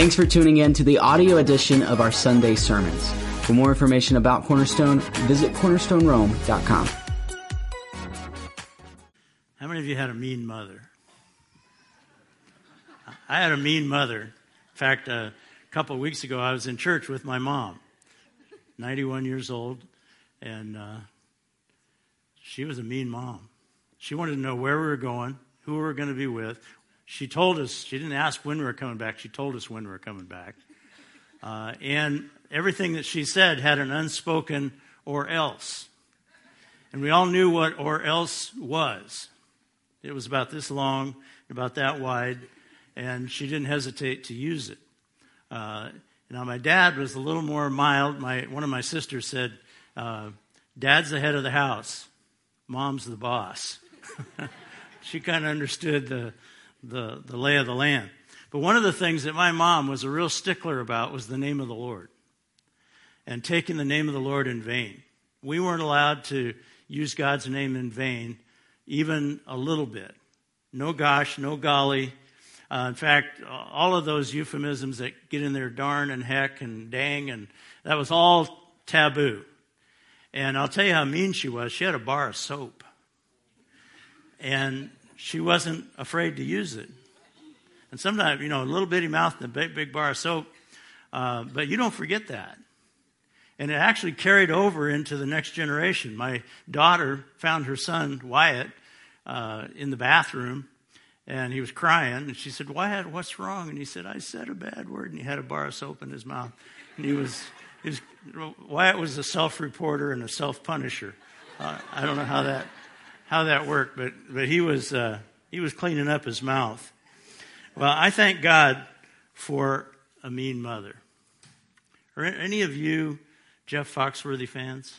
Thanks for tuning in to the audio edition of our Sunday sermons. For more information about Cornerstone, visit cornerstonerome.com. How many of you had a mean mother? I had a mean mother. In fact, a couple of weeks ago, I was in church with my mom, 91 years old, and uh, she was a mean mom. She wanted to know where we were going, who we were going to be with. She told us, she didn't ask when we were coming back, she told us when we were coming back. Uh, and everything that she said had an unspoken or else. And we all knew what or else was. It was about this long, about that wide, and she didn't hesitate to use it. Uh, now, my dad was a little more mild. My, one of my sisters said, uh, Dad's the head of the house, Mom's the boss. she kind of understood the, the, the lay of the land. But one of the things that my mom was a real stickler about was the name of the Lord and taking the name of the Lord in vain. We weren't allowed to use God's name in vain, even a little bit. No gosh, no golly. Uh, in fact, all of those euphemisms that get in there, darn and heck and dang, and that was all taboo. And I'll tell you how mean she was. She had a bar of soap. And she wasn't afraid to use it. And sometimes, you know, a little bitty mouth and a big, big bar of soap, uh, but you don't forget that. And it actually carried over into the next generation. My daughter found her son, Wyatt, uh, in the bathroom, and he was crying. And she said, Wyatt, what's wrong? And he said, I said a bad word. And he had a bar of soap in his mouth. And he was, he was Wyatt was a self reporter and a self punisher. Uh, I don't know how that how that worked, but, but he, was, uh, he was cleaning up his mouth. Well, I thank God for a mean mother. Are any of you Jeff Foxworthy fans?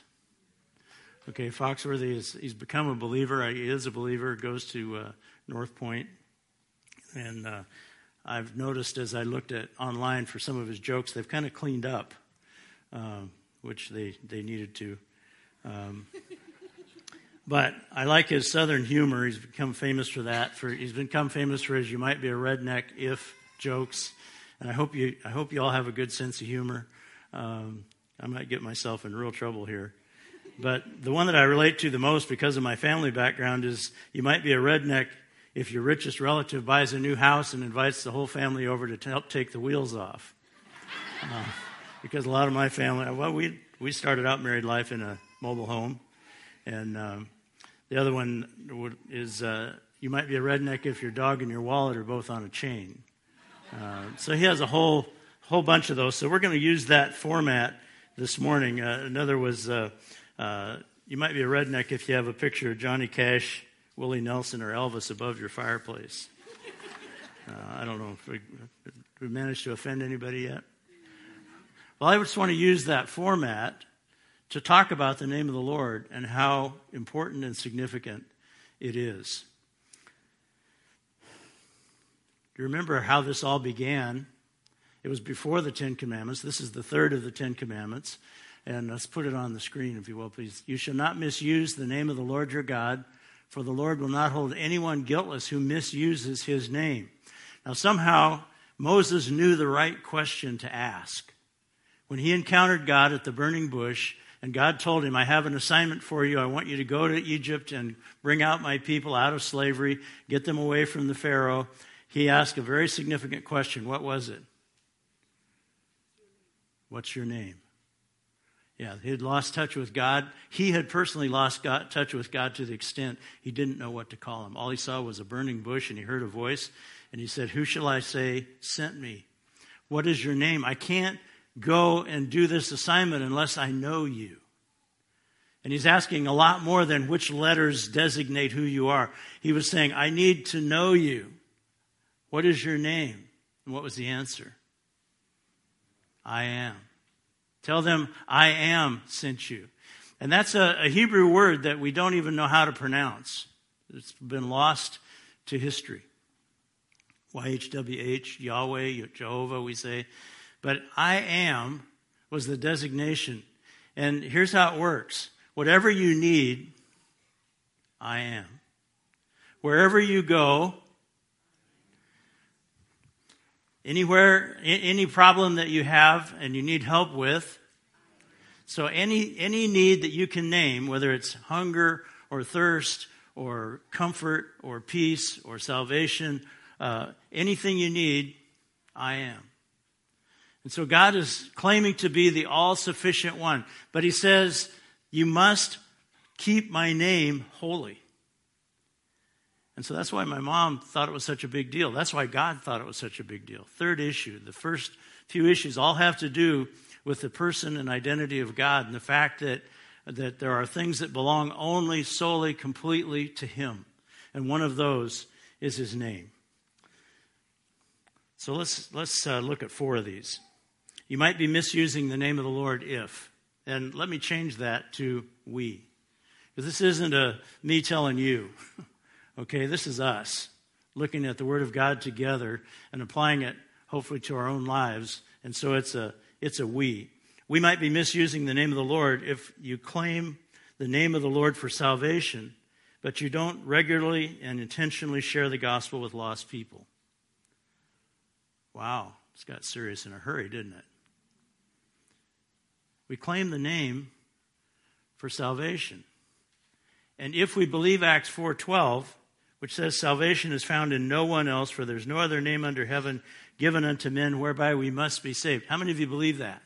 Okay, Foxworthy is he's become a believer. He is a believer. Goes to uh, North Point, and uh, I've noticed as I looked at online for some of his jokes, they've kind of cleaned up, uh, which they they needed to. Um, but I like his southern humor. He's become famous for that. For he's become famous for his "you might be a redneck if" jokes, and I hope you I hope you all have a good sense of humor. Um, I might get myself in real trouble here. But the one that I relate to the most because of my family background is you might be a redneck if your richest relative buys a new house and invites the whole family over to help take the wheels off. Uh, because a lot of my family, well, we, we started out married life in a mobile home. And um, the other one is uh, you might be a redneck if your dog and your wallet are both on a chain. Uh, so he has a whole whole bunch of those. So we're going to use that format this morning. Uh, another was uh, uh, you might be a redneck if you have a picture of Johnny Cash, Willie Nelson, or Elvis above your fireplace. Uh, I don't know if we, if we managed to offend anybody yet. Well, I just want to use that format to talk about the name of the Lord and how important and significant it is. Do you remember how this all began? It was before the Ten Commandments. This is the third of the Ten Commandments. And let's put it on the screen, if you will, please. You shall not misuse the name of the Lord your God, for the Lord will not hold anyone guiltless who misuses his name. Now, somehow, Moses knew the right question to ask. When he encountered God at the burning bush, and God told him, I have an assignment for you. I want you to go to Egypt and bring out my people out of slavery, get them away from the Pharaoh. He asked a very significant question. What was it? What's your name? Yeah, he had lost touch with God. He had personally lost God, touch with God to the extent he didn't know what to call him. All he saw was a burning bush and he heard a voice and he said, Who shall I say sent me? What is your name? I can't go and do this assignment unless I know you. And he's asking a lot more than which letters designate who you are. He was saying, I need to know you. What is your name? And what was the answer? I am. Tell them, I am sent you. And that's a, a Hebrew word that we don't even know how to pronounce. It's been lost to history. YHWH, Yahweh, Jehovah, we say. But I am was the designation. And here's how it works whatever you need, I am. Wherever you go, Anywhere, any problem that you have and you need help with. So any, any need that you can name, whether it's hunger or thirst or comfort or peace or salvation, uh, anything you need, I am. And so God is claiming to be the all sufficient one. But he says, You must keep my name holy. And so that's why my mom thought it was such a big deal. That's why God thought it was such a big deal. Third issue the first few issues all have to do with the person and identity of God and the fact that, that there are things that belong only, solely, completely to Him. And one of those is His name. So let's, let's uh, look at four of these. You might be misusing the name of the Lord if. And let me change that to we. Because this isn't a me telling you. okay, this is us looking at the Word of God together and applying it hopefully to our own lives. And so it's a it's a we. We might be misusing the name of the Lord if you claim the name of the Lord for salvation, but you don't regularly and intentionally share the gospel with lost people. Wow, it's got serious in a hurry, didn't it? We claim the name for salvation. And if we believe Acts 4:12, which says salvation is found in no one else for there's no other name under heaven given unto men whereby we must be saved. How many of you believe that?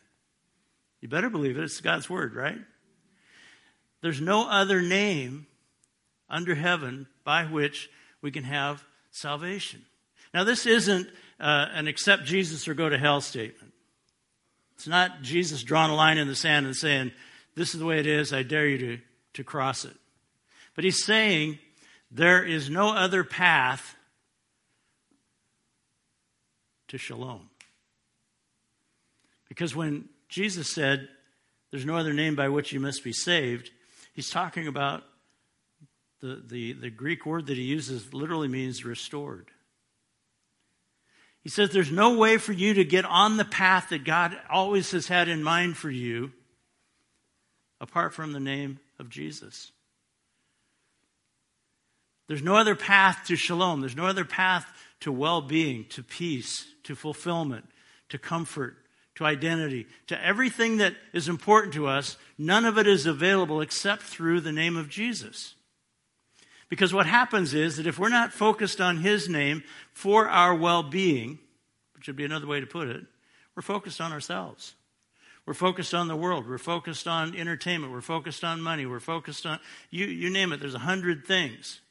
You better believe it. It's God's word, right? There's no other name under heaven by which we can have salvation. Now, this isn't uh, an accept Jesus or go to hell statement. It's not Jesus drawing a line in the sand and saying, This is the way it is, I dare you to, to cross it. But he's saying there is no other path to shalom. Because when Jesus said, There's no other name by which you must be saved, he's talking about the, the, the Greek word that he uses literally means restored. He says there's no way for you to get on the path that God always has had in mind for you apart from the name of Jesus. There's no other path to shalom. There's no other path to well being, to peace, to fulfillment, to comfort, to identity, to everything that is important to us. None of it is available except through the name of Jesus. Because what happens is that if we're not focused on His name for our well being, which would be another way to put it, we're focused on ourselves. We're focused on the world. We're focused on entertainment. We're focused on money. We're focused on, you, you name it, there's a hundred things.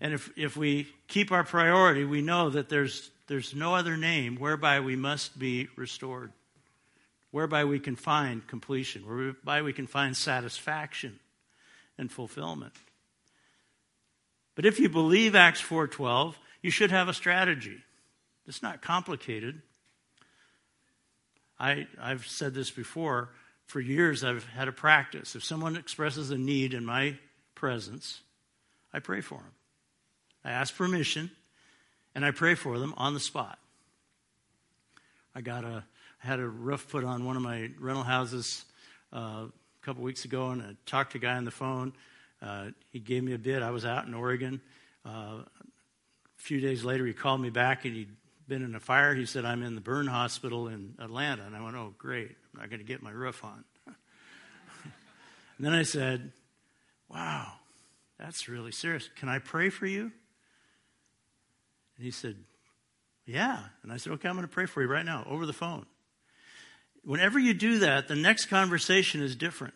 And if, if we keep our priority, we know that there's, there's no other name whereby we must be restored, whereby we can find completion, whereby we can find satisfaction and fulfillment. But if you believe Acts 4:12, you should have a strategy. It's not complicated. I, I've said this before. For years, I've had a practice. If someone expresses a need in my presence, I pray for them. I ask permission, and I pray for them on the spot. I got a had a roof put on one of my rental houses uh, a couple weeks ago, and I talked to a guy on the phone. Uh, he gave me a bid. I was out in Oregon. Uh, a few days later, he called me back and he'd been in a fire. He said, I'm in the burn hospital in Atlanta. And I went, Oh, great. I'm not going to get my roof on. then I said, Wow, that's really serious. Can I pray for you? And he said, Yeah. And I said, Okay, I'm going to pray for you right now over the phone. Whenever you do that, the next conversation is different.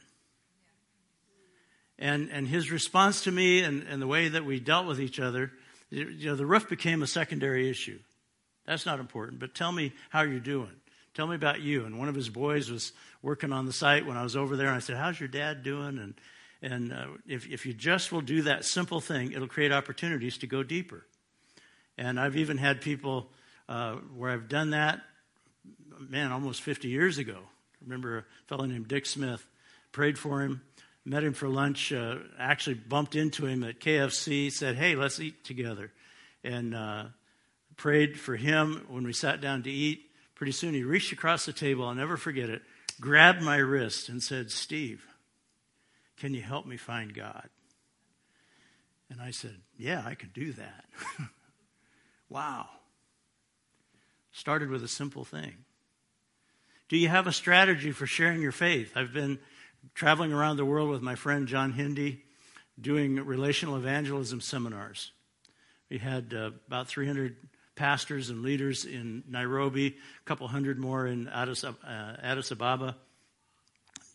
And, and his response to me and, and the way that we dealt with each other, you know, the roof became a secondary issue. That's not important, but tell me how you're doing. Tell me about you. And one of his boys was working on the site when I was over there, and I said, How's your dad doing? And, and uh, if, if you just will do that simple thing, it'll create opportunities to go deeper. And I've even had people uh, where I've done that, man, almost 50 years ago. I remember a fellow named Dick Smith, prayed for him, met him for lunch, uh, actually bumped into him at KFC, said, Hey, let's eat together. And uh, prayed for him when we sat down to eat. Pretty soon he reached across the table, I'll never forget it, grabbed my wrist and said, Steve, can you help me find God? And I said, Yeah, I could do that. wow. Started with a simple thing. Do you have a strategy for sharing your faith? I've been traveling around the world with my friend John Hindi doing relational evangelism seminars. We had uh, about 300 pastors and leaders in Nairobi, a couple hundred more in Addis, uh, Addis Ababa,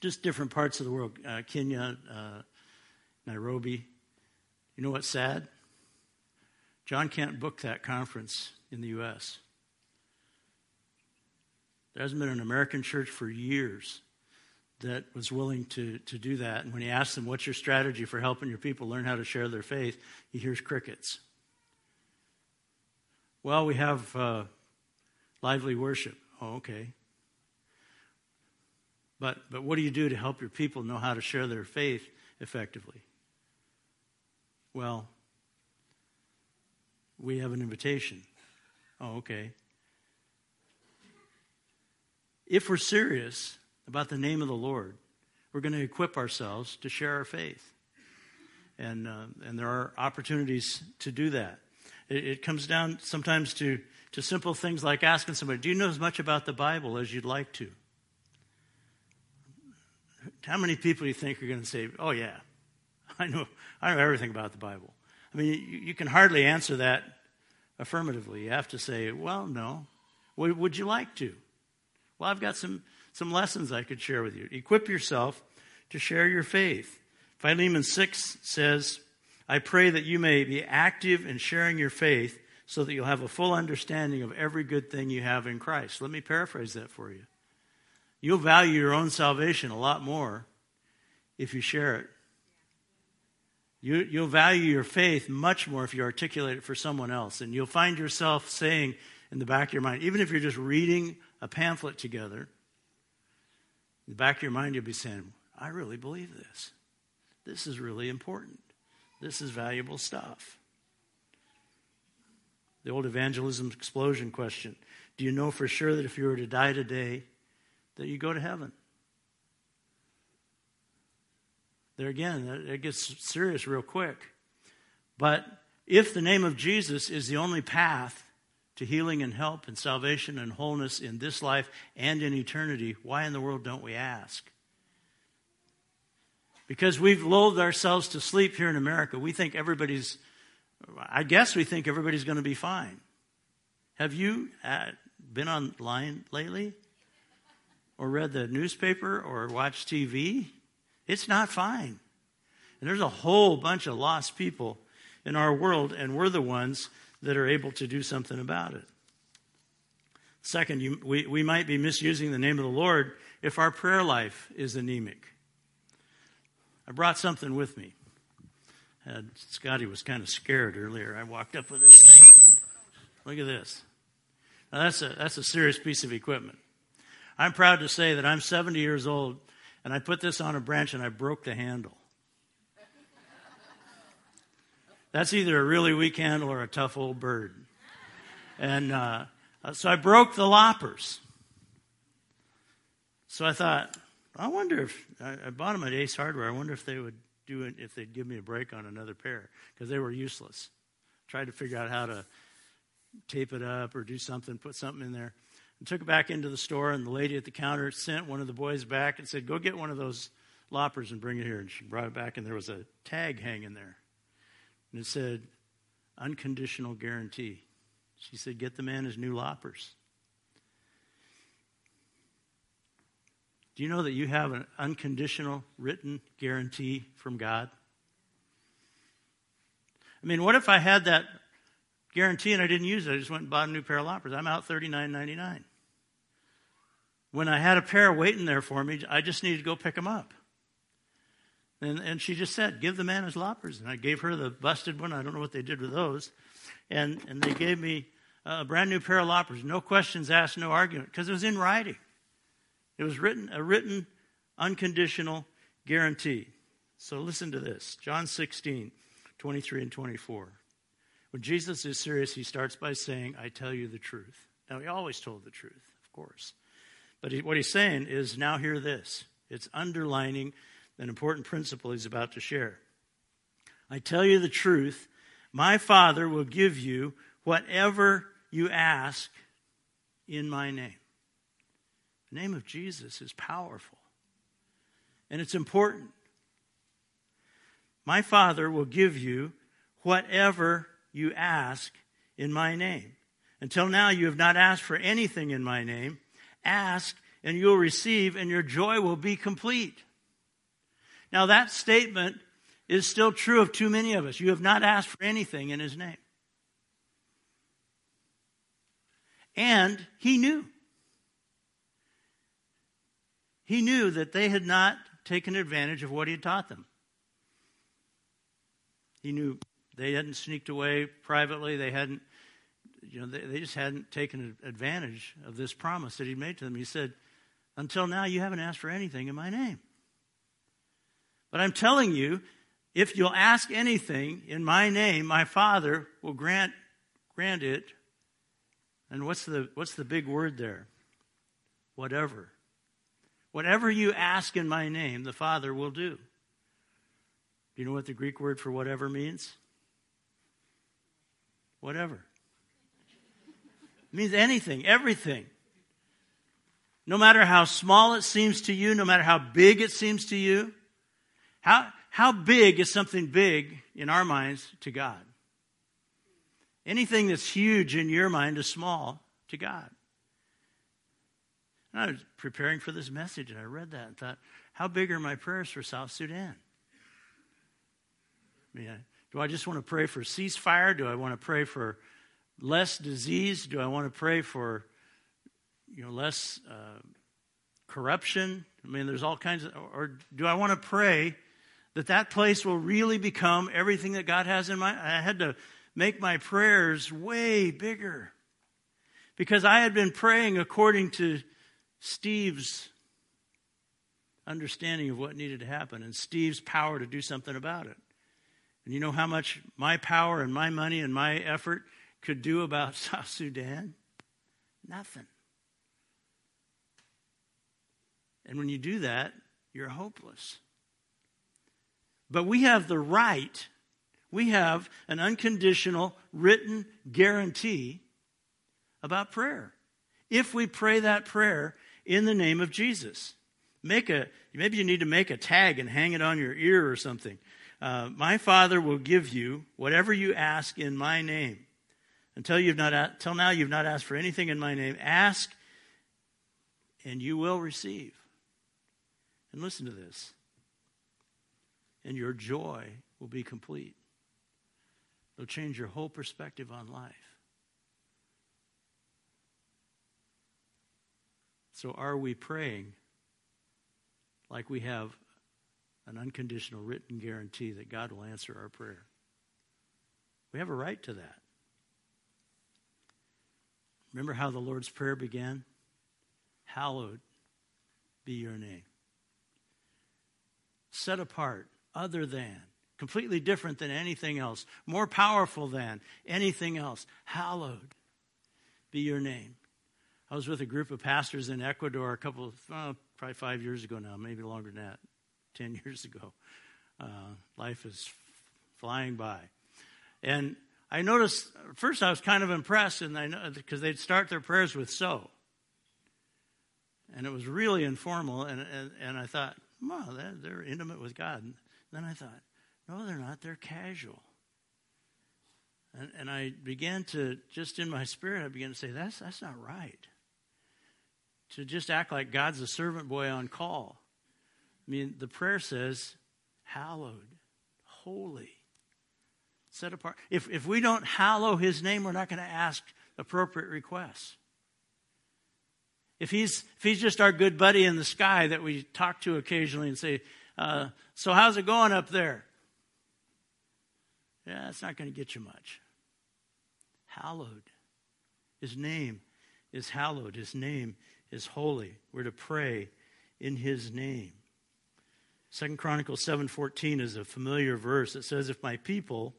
just different parts of the world, uh, Kenya, uh, Nairobi. You know what's sad? John can't book that conference in the U.S. There hasn't been an American church for years that was willing to, to do that. And when he asks them, What's your strategy for helping your people learn how to share their faith? he hears crickets. Well, we have uh, lively worship. Oh, okay. But, but what do you do to help your people know how to share their faith effectively? Well, we have an invitation. Oh, okay. If we're serious about the name of the Lord, we're going to equip ourselves to share our faith. And, uh, and there are opportunities to do that. It, it comes down sometimes to, to simple things like asking somebody, Do you know as much about the Bible as you'd like to? How many people do you think are going to say, Oh, yeah, I know, I know everything about the Bible? I mean, you, you can hardly answer that affirmatively. You have to say, Well, no. Would, would you like to? Well, I've got some, some lessons I could share with you. Equip yourself to share your faith. Philemon 6 says, I pray that you may be active in sharing your faith so that you'll have a full understanding of every good thing you have in Christ. Let me paraphrase that for you. You'll value your own salvation a lot more if you share it. You, you'll value your faith much more if you articulate it for someone else. And you'll find yourself saying in the back of your mind, even if you're just reading a pamphlet together, in the back of your mind, you'll be saying, I really believe this. This is really important. This is valuable stuff. The old evangelism explosion question Do you know for sure that if you were to die today, that you go to heaven? There again, it gets serious real quick. But if the name of Jesus is the only path to healing and help and salvation and wholeness in this life and in eternity, why in the world don't we ask? Because we've lulled ourselves to sleep here in America. We think everybody's, I guess we think everybody's going to be fine. Have you uh, been online lately? Or read the newspaper or watched TV? It's not fine. And there's a whole bunch of lost people in our world, and we're the ones that are able to do something about it. Second, you, we, we might be misusing the name of the Lord if our prayer life is anemic. I brought something with me. Had, Scotty was kind of scared earlier. I walked up with this thing. Look at this. Now that's a, that's a serious piece of equipment. I'm proud to say that I'm 70 years old and I put this on a branch and I broke the handle. That's either a really weak handle or a tough old bird. And uh, so I broke the loppers. So I thought, I wonder if I, I bought them at Ace Hardware. I wonder if they would do it if they'd give me a break on another pair because they were useless. Tried to figure out how to tape it up or do something, put something in there. And took it back into the store, and the lady at the counter sent one of the boys back and said, "Go get one of those loppers and bring it here." And she brought it back, and there was a tag hanging there, and it said, "Unconditional guarantee." She said, "Get the man his new loppers." Do you know that you have an unconditional written guarantee from God? I mean, what if I had that guarantee and I didn't use it? I just went and bought a new pair of loppers. I'm out $39.99. When I had a pair waiting there for me, I just needed to go pick them up. And, and she just said, Give the man his loppers. And I gave her the busted one. I don't know what they did with those. And, and they gave me a brand new pair of loppers. No questions asked, no argument, because it was in writing. It was written, a written, unconditional guarantee. So listen to this John 16, 23 and 24. When Jesus is serious, he starts by saying, I tell you the truth. Now, he always told the truth, of course. But he, what he's saying is, now hear this. It's underlining an important principle he's about to share. I tell you the truth, my Father will give you whatever you ask in my name. The name of Jesus is powerful. And it's important. My Father will give you whatever you ask in my name. Until now, you have not asked for anything in my name. Ask, and you'll receive, and your joy will be complete. Now, that statement is still true of too many of us. You have not asked for anything in his name. And he knew. He knew that they had not taken advantage of what he had taught them. He knew they hadn't sneaked away privately. They hadn't, you know, they, they just hadn't taken advantage of this promise that he made to them. He said, Until now, you haven't asked for anything in my name. But I'm telling you, if you'll ask anything in my name, my Father will grant, grant it. And what's the, what's the big word there? Whatever. Whatever you ask in my name, the Father will do. Do you know what the Greek word for whatever means? Whatever. It means anything, everything. No matter how small it seems to you, no matter how big it seems to you, how, how big is something big in our minds to God? Anything that's huge in your mind is small to God. And I was preparing for this message and I read that and thought, how big are my prayers for South Sudan? I mean, do I just want to pray for ceasefire? Do I want to pray for less disease? Do I want to pray for you know less uh, corruption? I mean, there's all kinds of. Or do I want to pray that that place will really become everything that God has in mind? I had to make my prayers way bigger because I had been praying according to Steve's understanding of what needed to happen and Steve's power to do something about it. And you know how much my power and my money and my effort could do about South Sudan? Nothing. And when you do that, you're hopeless. But we have the right, we have an unconditional written guarantee about prayer. If we pray that prayer in the name of Jesus. Make a, maybe you need to make a tag and hang it on your ear or something. Uh, my Father will give you whatever you ask in my name. Until you've not, until now, you've not asked for anything in my name. Ask, and you will receive. And listen to this. And your joy will be complete. It'll change your whole perspective on life. So, are we praying like we have an unconditional written guarantee that God will answer our prayer? We have a right to that. Remember how the Lord's Prayer began? Hallowed be your name. Set apart, other than, completely different than anything else, more powerful than anything else. Hallowed be your name. I was with a group of pastors in Ecuador a couple of, oh, probably five years ago now, maybe longer than that, 10 years ago. Uh, life is flying by. And I noticed, first I was kind of impressed, and I because they'd start their prayers with so. And it was really informal, and, and, and I thought, wow, they're, they're intimate with God. Then I thought, no, they're not, they're casual. And, and I began to, just in my spirit, I began to say, that's, that's not right to just act like God's a servant boy on call. I mean, the prayer says, hallowed, holy, set apart. If, if we don't hallow his name, we're not going to ask appropriate requests. If he's, if he's just our good buddy in the sky that we talk to occasionally and say, uh, So, how's it going up there? Yeah, it's not going to get you much. Hallowed. His name is hallowed. His name is holy. We're to pray in his name. Second Chronicles 7:14 is a familiar verse. It says, "If my people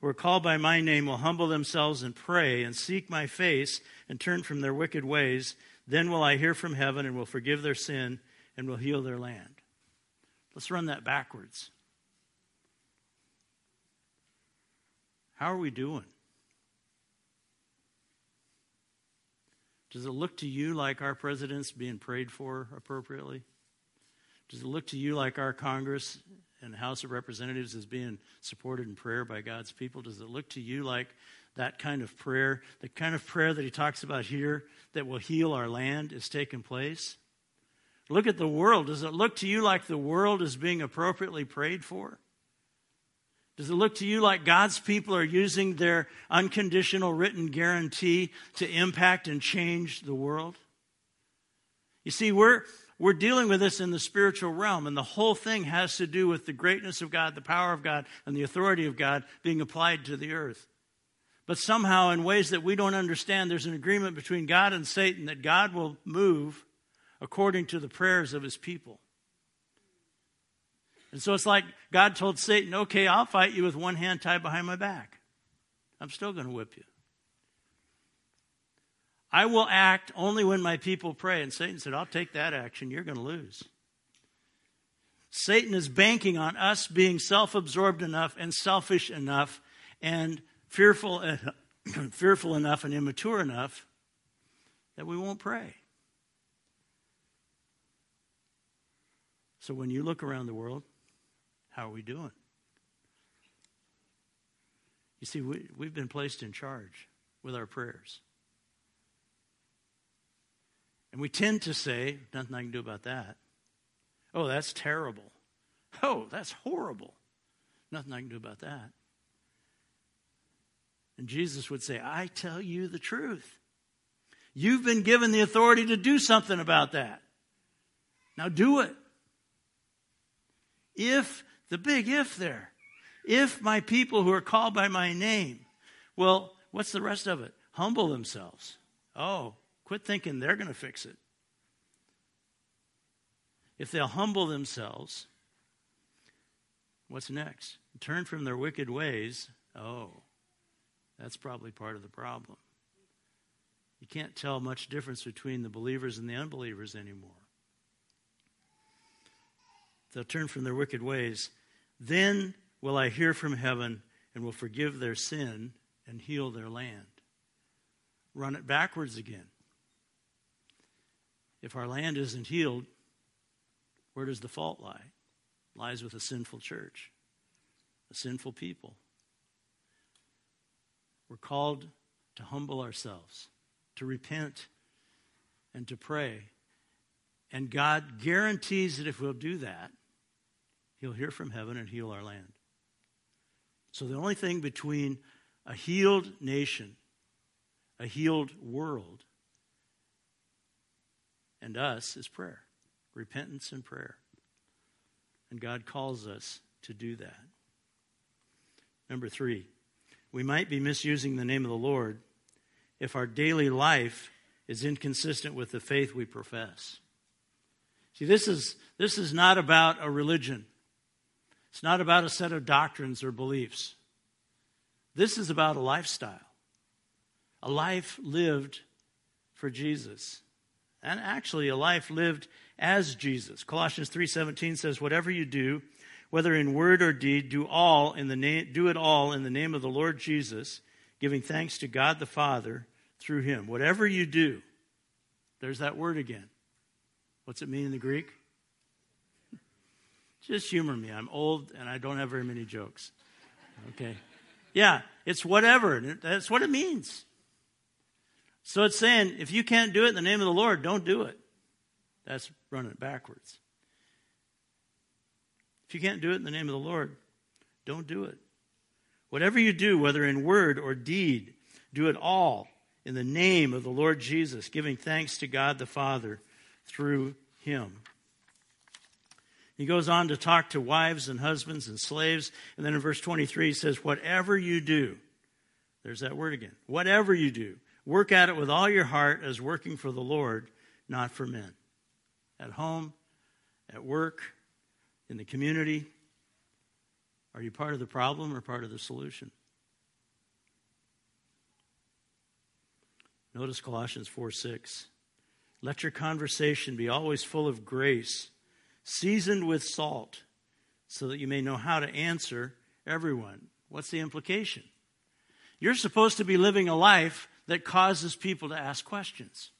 who are called by my name will humble themselves and pray and seek my face and turn from their wicked ways, then will I hear from heaven and will forgive their sin and will heal their land." Let's run that backwards. How are we doing? Does it look to you like our president's being prayed for appropriately? Does it look to you like our Congress and House of Representatives is being supported in prayer by God's people? Does it look to you like that kind of prayer, the kind of prayer that he talks about here that will heal our land, is taking place? Look at the world. Does it look to you like the world is being appropriately prayed for? Does it look to you like God's people are using their unconditional written guarantee to impact and change the world? You see, we're, we're dealing with this in the spiritual realm, and the whole thing has to do with the greatness of God, the power of God, and the authority of God being applied to the earth. But somehow, in ways that we don't understand, there's an agreement between God and Satan that God will move according to the prayers of his people. And so it's like God told Satan, okay, I'll fight you with one hand tied behind my back. I'm still going to whip you. I will act only when my people pray. And Satan said, I'll take that action. You're going to lose. Satan is banking on us being self absorbed enough and selfish enough and fearful, fearful enough and immature enough that we won't pray. So when you look around the world, how are we doing? You see, we, we've been placed in charge with our prayers. And we tend to say, nothing I can do about that. Oh, that's terrible. Oh, that's horrible. Nothing I can do about that. And Jesus would say, I tell you the truth. You've been given the authority to do something about that. Now do it. If the big if there. If my people who are called by my name, well, what's the rest of it? Humble themselves. Oh, quit thinking they're going to fix it. If they'll humble themselves, what's next? Turn from their wicked ways. Oh, that's probably part of the problem. You can't tell much difference between the believers and the unbelievers anymore. They'll turn from their wicked ways. Then will I hear from heaven and will forgive their sin and heal their land. Run it backwards again. If our land isn't healed, where does the fault lie? It lies with a sinful church, a sinful people. We're called to humble ourselves, to repent, and to pray. And God guarantees that if we'll do that, He'll hear from heaven and heal our land. So the only thing between a healed nation, a healed world, and us is prayer, repentance and prayer. And God calls us to do that. Number three, we might be misusing the name of the Lord if our daily life is inconsistent with the faith we profess. See, this is, this is not about a religion. It's not about a set of doctrines or beliefs. This is about a lifestyle, a life lived for Jesus. And actually a life lived as Jesus. Colossians 3:17 says whatever you do, whether in word or deed, do all in the name do it all in the name of the Lord Jesus, giving thanks to God the Father through him. Whatever you do. There's that word again. What's it mean in the Greek? Just humor me. I'm old and I don't have very many jokes. Okay. Yeah, it's whatever. That's what it means. So it's saying if you can't do it in the name of the Lord, don't do it. That's running it backwards. If you can't do it in the name of the Lord, don't do it. Whatever you do, whether in word or deed, do it all in the name of the Lord Jesus, giving thanks to God the Father through him. He goes on to talk to wives and husbands and slaves. And then in verse 23, he says, Whatever you do, there's that word again. Whatever you do, work at it with all your heart as working for the Lord, not for men. At home, at work, in the community, are you part of the problem or part of the solution? Notice Colossians 4 6. Let your conversation be always full of grace seasoned with salt, so that you may know how to answer everyone. What's the implication? You're supposed to be living a life that causes people to ask questions.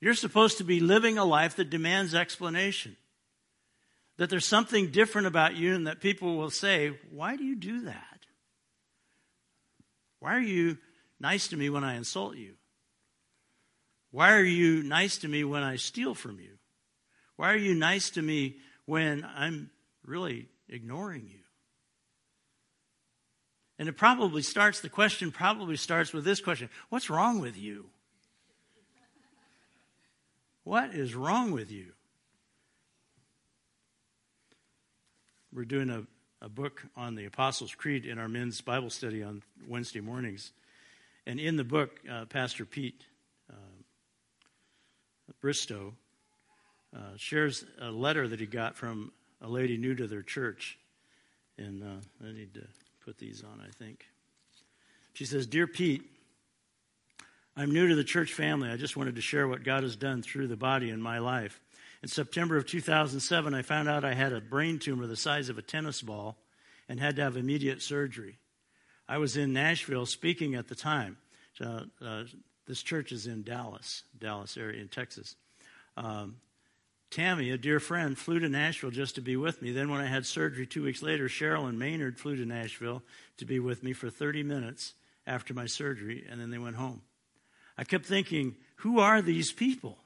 You're supposed to be living a life that demands explanation. That there's something different about you, and that people will say, Why do you do that? Why are you nice to me when I insult you? Why are you nice to me when I steal from you? Why are you nice to me when I'm really ignoring you? And it probably starts, the question probably starts with this question What's wrong with you? What is wrong with you? We're doing a, a book on the Apostles' Creed in our men's Bible study on Wednesday mornings. And in the book, uh, Pastor Pete uh, Briscoe uh, shares a letter that he got from a lady new to their church. And uh, I need to put these on, I think. She says, Dear Pete, I'm new to the church family. I just wanted to share what God has done through the body in my life. In September of 2007, I found out I had a brain tumor the size of a tennis ball and had to have immediate surgery. I was in Nashville speaking at the time. Uh, uh, this church is in Dallas, Dallas area in Texas. Um, Tammy, a dear friend, flew to Nashville just to be with me. Then, when I had surgery two weeks later, Cheryl and Maynard flew to Nashville to be with me for 30 minutes after my surgery, and then they went home. I kept thinking, who are these people?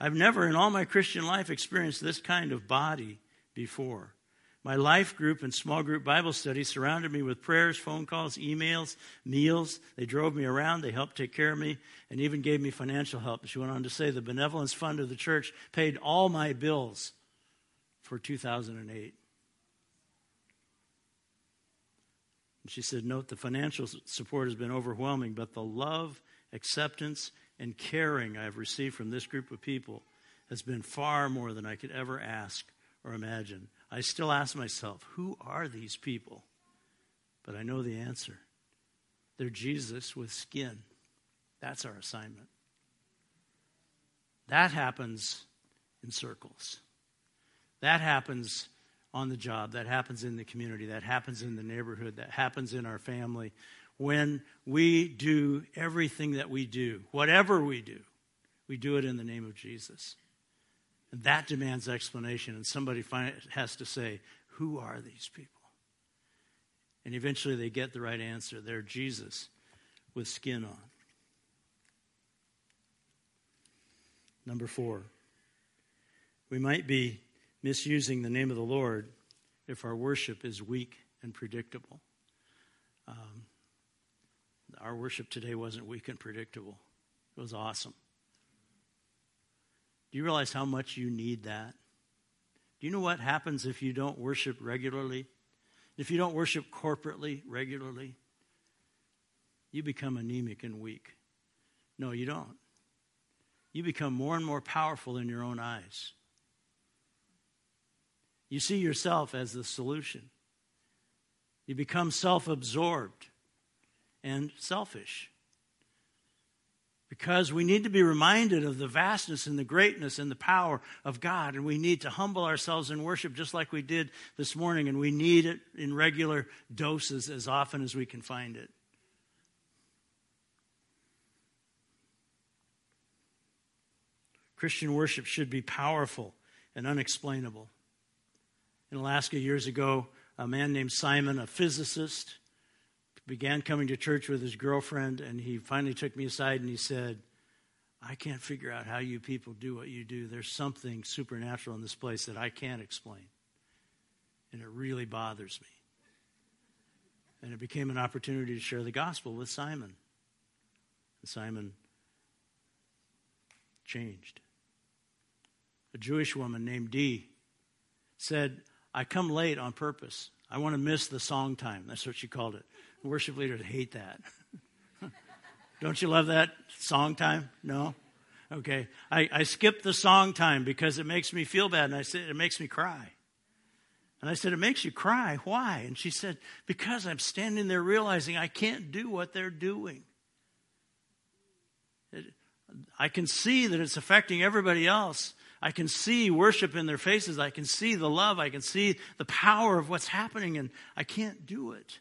I've never in all my Christian life experienced this kind of body before. My life group and small group Bible study surrounded me with prayers, phone calls, emails, meals. They drove me around. They helped take care of me and even gave me financial help. She went on to say the benevolence fund of the church paid all my bills for 2008. And she said, Note the financial support has been overwhelming, but the love, acceptance, and caring I've received from this group of people has been far more than I could ever ask or imagine. I still ask myself, who are these people? But I know the answer. They're Jesus with skin. That's our assignment. That happens in circles. That happens on the job. That happens in the community. That happens in the neighborhood. That happens in our family. When we do everything that we do, whatever we do, we do it in the name of Jesus. And that demands explanation, and somebody has to say, Who are these people? And eventually they get the right answer. They're Jesus with skin on. Number four, we might be misusing the name of the Lord if our worship is weak and predictable. Um, our worship today wasn't weak and predictable, it was awesome. Do you realize how much you need that? Do you know what happens if you don't worship regularly? If you don't worship corporately regularly? You become anemic and weak. No, you don't. You become more and more powerful in your own eyes. You see yourself as the solution. You become self absorbed and selfish because we need to be reminded of the vastness and the greatness and the power of God. And we need to humble ourselves in worship just like we did this morning. And we need it in regular doses as often as we can find it. Christian worship should be powerful and unexplainable. In Alaska years ago, a man named Simon, a physicist, began coming to church with his girlfriend, and he finally took me aside and he said, I can't figure out how you people do what you do. There's something supernatural in this place that I can't explain. And it really bothers me. And it became an opportunity to share the gospel with Simon. And Simon changed. A Jewish woman named Dee said, I come late on purpose. I want to miss the song time. That's what she called it. Worship leaders hate that. Don't you love that song time? No? Okay. I, I skip the song time because it makes me feel bad. And I said, it makes me cry. And I said, It makes you cry. Why? And she said, Because I'm standing there realizing I can't do what they're doing. It, I can see that it's affecting everybody else. I can see worship in their faces. I can see the love. I can see the power of what's happening, and I can't do it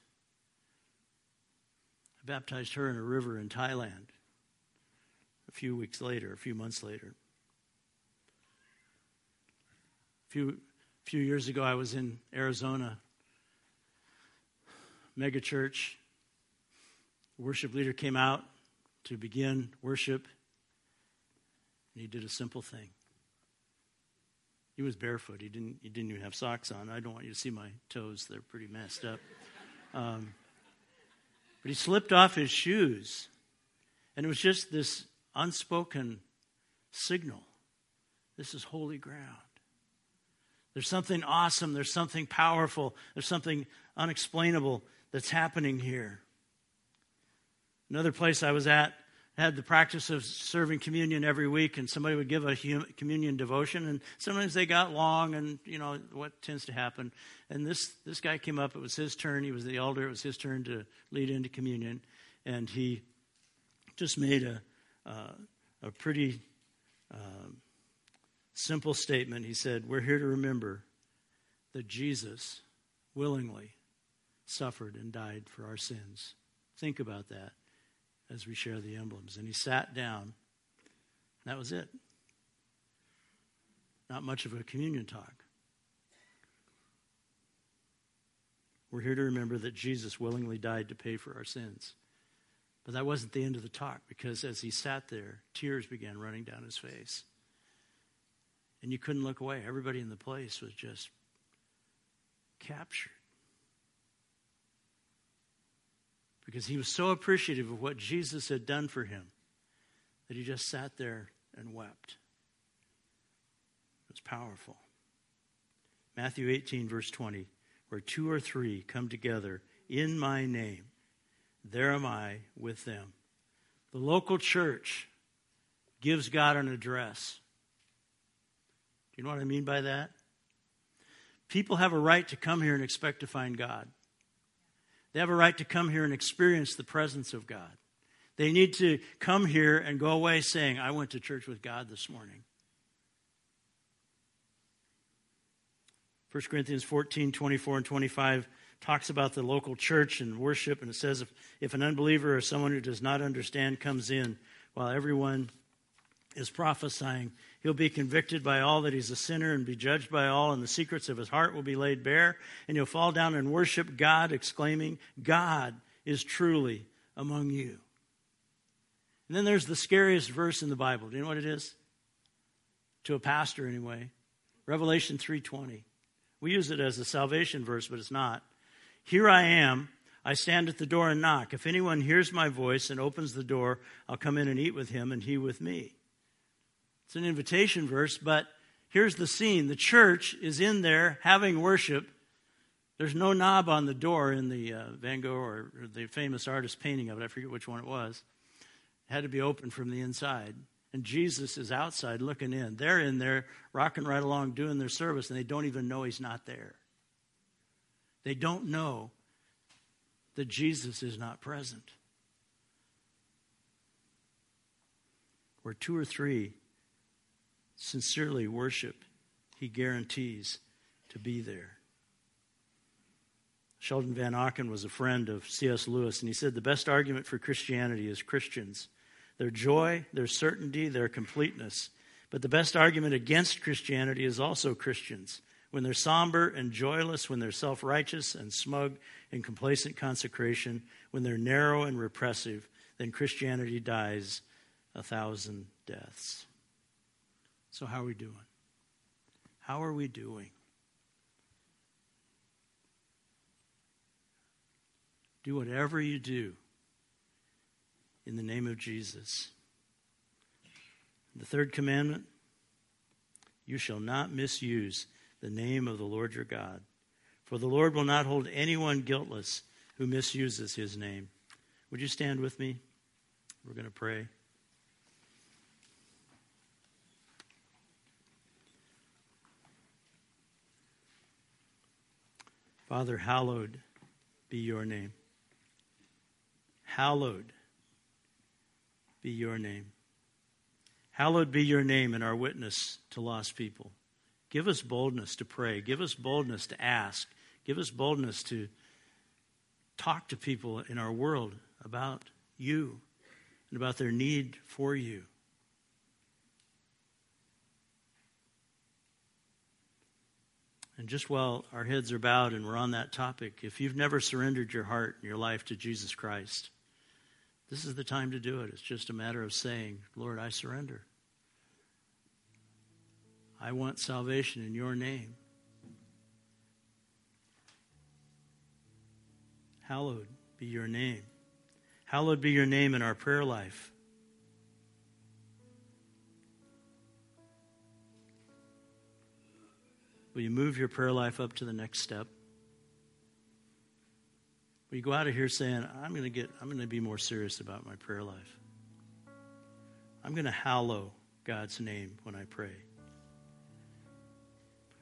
I baptized her in a river in Thailand a few weeks later, a few months later. A few, few years ago, I was in Arizona, mega church. worship leader came out to begin worship, and he did a simple thing. He was barefoot. He didn't, he didn't even have socks on. I don't want you to see my toes, they're pretty messed up. Um, but he slipped off his shoes, and it was just this unspoken signal this is holy ground. There's something awesome, there's something powerful, there's something unexplainable that's happening here. Another place I was at had the practice of serving communion every week, and somebody would give a communion devotion, and sometimes they got long, and you know what tends to happen. And this this guy came up; it was his turn. He was the elder; it was his turn to lead into communion, and he just made a uh, a pretty uh, simple statement. He said, "We're here to remember that Jesus willingly suffered and died for our sins." Think about that as we share the emblems. And he sat down. That was it. Not much of a communion talk. We're here to remember that Jesus willingly died to pay for our sins. But that wasn't the end of the talk because as he sat there, tears began running down his face. And you couldn't look away. Everybody in the place was just captured. Because he was so appreciative of what Jesus had done for him that he just sat there and wept. It was powerful. Matthew 18, verse 20, where two or three come together in my name, there am I with them. The local church gives God an address. Do you know what I mean by that? People have a right to come here and expect to find God. They have a right to come here and experience the presence of God. They need to come here and go away saying, I went to church with God this morning. 1 Corinthians 14, 24, and 25 talks about the local church and worship, and it says if, if an unbeliever or someone who does not understand comes in while everyone is prophesying, He'll be convicted by all that he's a sinner and be judged by all, and the secrets of his heart will be laid bare. And he'll fall down and worship God, exclaiming, God is truly among you. And then there's the scariest verse in the Bible. Do you know what it is? To a pastor, anyway. Revelation 3:20. We use it as a salvation verse, but it's not. Here I am. I stand at the door and knock. If anyone hears my voice and opens the door, I'll come in and eat with him and he with me. It's an invitation verse, but here's the scene. The church is in there having worship. There's no knob on the door in the uh, Van Gogh or, or the famous artist painting of it. I forget which one it was. It had to be open from the inside. And Jesus is outside looking in. They're in there rocking right along doing their service, and they don't even know he's not there. They don't know that Jesus is not present. Where two or three sincerely worship, he guarantees to be there. Sheldon Vanauken was a friend of C.S. Lewis, and he said the best argument for Christianity is Christians their joy, their certainty, their completeness. But the best argument against Christianity is also Christians. When they're somber and joyless, when they're self righteous and smug in complacent consecration, when they're narrow and repressive, then Christianity dies a thousand deaths. So, how are we doing? How are we doing? Do whatever you do in the name of Jesus. The third commandment you shall not misuse the name of the Lord your God, for the Lord will not hold anyone guiltless who misuses his name. Would you stand with me? We're going to pray. Father, hallowed be your name. Hallowed be your name. Hallowed be your name in our witness to lost people. Give us boldness to pray. Give us boldness to ask. Give us boldness to talk to people in our world about you and about their need for you. And just while our heads are bowed and we're on that topic, if you've never surrendered your heart and your life to Jesus Christ, this is the time to do it. It's just a matter of saying, Lord, I surrender. I want salvation in your name. Hallowed be your name. Hallowed be your name in our prayer life. Will you move your prayer life up to the next step? Will you go out of here saying, I'm going to get, I'm going to be more serious about my prayer life? I'm going to hallow God's name when I pray.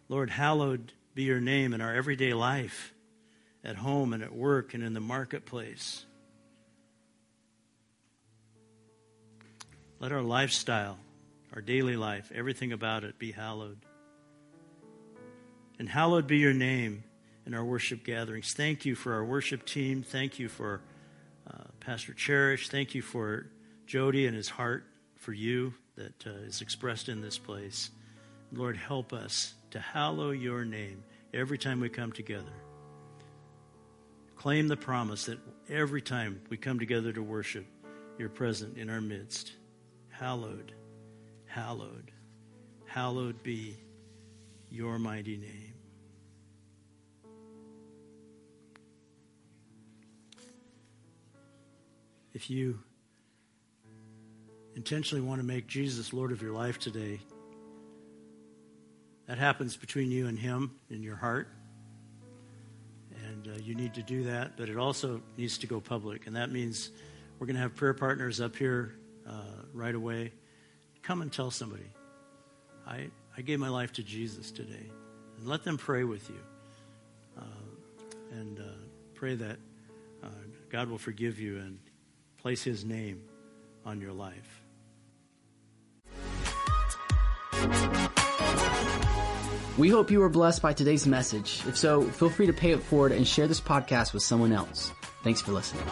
Lord, hallowed be your name in our everyday life, at home and at work and in the marketplace. Let our lifestyle, our daily life, everything about it be hallowed. And hallowed be your name in our worship gatherings. Thank you for our worship team. Thank you for uh, Pastor Cherish. Thank you for Jody and his heart for you that uh, is expressed in this place. Lord, help us to hallow your name every time we come together. Claim the promise that every time we come together to worship, you're present in our midst. Hallowed, hallowed, hallowed be your mighty name. If you intentionally want to make Jesus Lord of your life today, that happens between you and Him in your heart. And uh, you need to do that, but it also needs to go public. And that means we're going to have prayer partners up here uh, right away. Come and tell somebody. I, I gave my life to Jesus today. And let them pray with you. Uh, and uh, pray that uh, God will forgive you and place His name on your life. We hope you were blessed by today's message. If so, feel free to pay it forward and share this podcast with someone else. Thanks for listening.